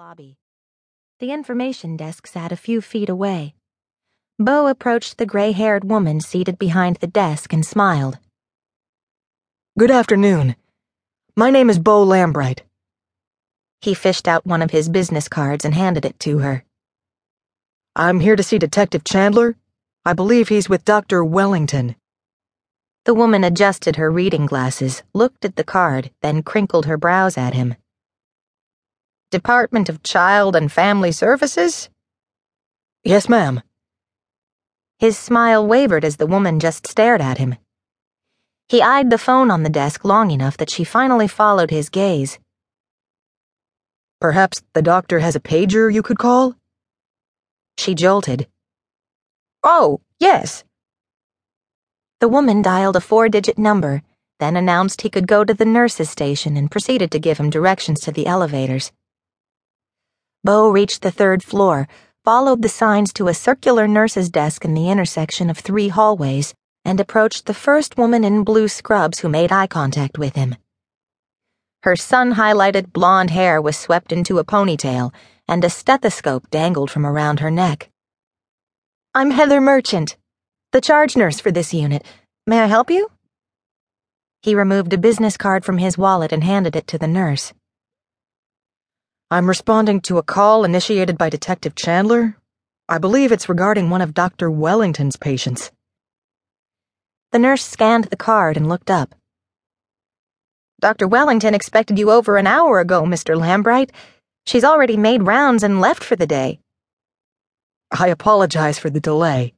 lobby. The information desk sat a few feet away. Bo approached the gray haired woman seated behind the desk and smiled. Good afternoon. My name is Bo Lambright. He fished out one of his business cards and handed it to her. I'm here to see Detective Chandler. I believe he's with Dr. Wellington. The woman adjusted her reading glasses, looked at the card, then crinkled her brows at him. Department of Child and Family Services? Yes, ma'am. His smile wavered as the woman just stared at him. He eyed the phone on the desk long enough that she finally followed his gaze. Perhaps the doctor has a pager you could call? She jolted. Oh, yes. The woman dialed a four digit number, then announced he could go to the nurse's station and proceeded to give him directions to the elevators. Bo reached the third floor, followed the signs to a circular nurse's desk in the intersection of three hallways, and approached the first woman in blue scrubs who made eye contact with him. Her sun highlighted blonde hair was swept into a ponytail, and a stethoscope dangled from around her neck. I'm Heather Merchant, the charge nurse for this unit. May I help you? He removed a business card from his wallet and handed it to the nurse. I'm responding to a call initiated by Detective Chandler. I believe it's regarding one of Dr. Wellington's patients. The nurse scanned the card and looked up. Dr. Wellington expected you over an hour ago, Mr. Lambright. She's already made rounds and left for the day. I apologize for the delay.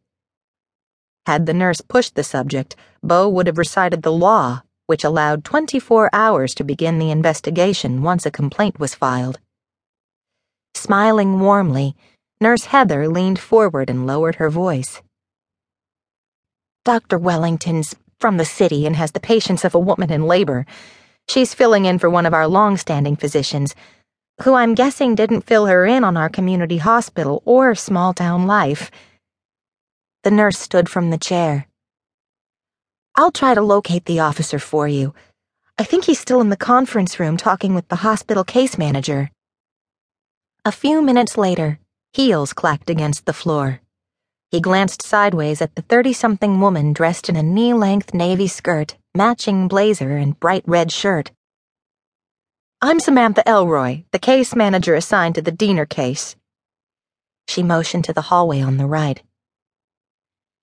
Had the nurse pushed the subject, Bo would have recited the law, which allowed 24 hours to begin the investigation once a complaint was filed. Smiling warmly, Nurse Heather leaned forward and lowered her voice. Dr. Wellington's from the city and has the patience of a woman in labor. She's filling in for one of our long standing physicians, who I'm guessing didn't fill her in on our community hospital or small town life. The nurse stood from the chair. I'll try to locate the officer for you. I think he's still in the conference room talking with the hospital case manager. A few minutes later, heels clacked against the floor. He glanced sideways at the 30 something woman dressed in a knee length navy skirt, matching blazer, and bright red shirt. I'm Samantha Elroy, the case manager assigned to the Diener case. She motioned to the hallway on the right.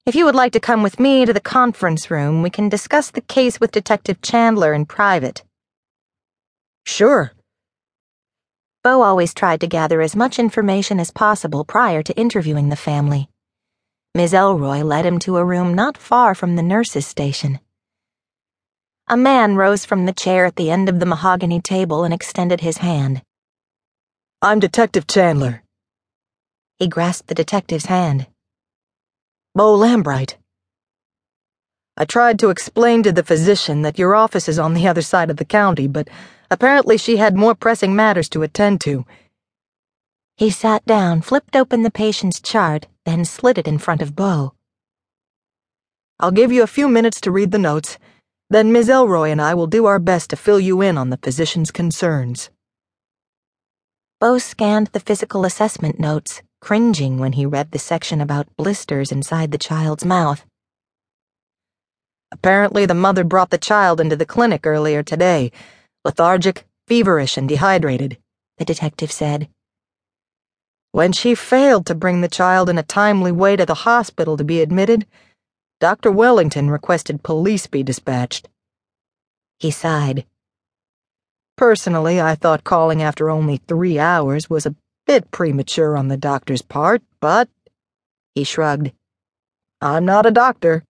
If you would like to come with me to the conference room, we can discuss the case with Detective Chandler in private. Sure. Bo always tried to gather as much information as possible prior to interviewing the family. Ms. Elroy led him to a room not far from the nurse's station. A man rose from the chair at the end of the mahogany table and extended his hand. I'm Detective Chandler. He grasped the detective's hand. Bo Lambright. I tried to explain to the physician that your office is on the other side of the county, but apparently she had more pressing matters to attend to. He sat down, flipped open the patient's chart, then slid it in front of Bo. I'll give you a few minutes to read the notes. Then Ms. Elroy and I will do our best to fill you in on the physician's concerns. Bo scanned the physical assessment notes, cringing when he read the section about blisters inside the child's mouth. Apparently, the mother brought the child into the clinic earlier today, lethargic, feverish, and dehydrated, the detective said. When she failed to bring the child in a timely way to the hospital to be admitted, Dr. Wellington requested police be dispatched. He sighed. Personally, I thought calling after only three hours was a bit premature on the doctor's part, but. He shrugged. I'm not a doctor.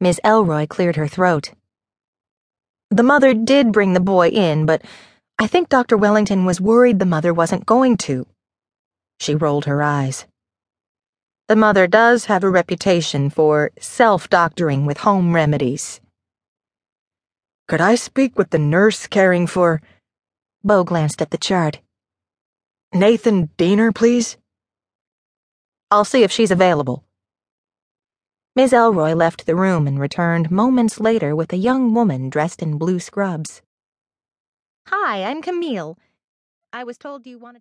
Miss Elroy cleared her throat. The mother did bring the boy in, but I think Dr. Wellington was worried the mother wasn't going to. She rolled her eyes. The mother does have a reputation for self doctoring with home remedies. Could I speak with the nurse caring for. Bo glanced at the chart. Nathan Diener, please? I'll see if she's available. Miss Elroy left the room and returned moments later with a young woman dressed in blue scrubs. Hi, I'm Camille. I was told you wanted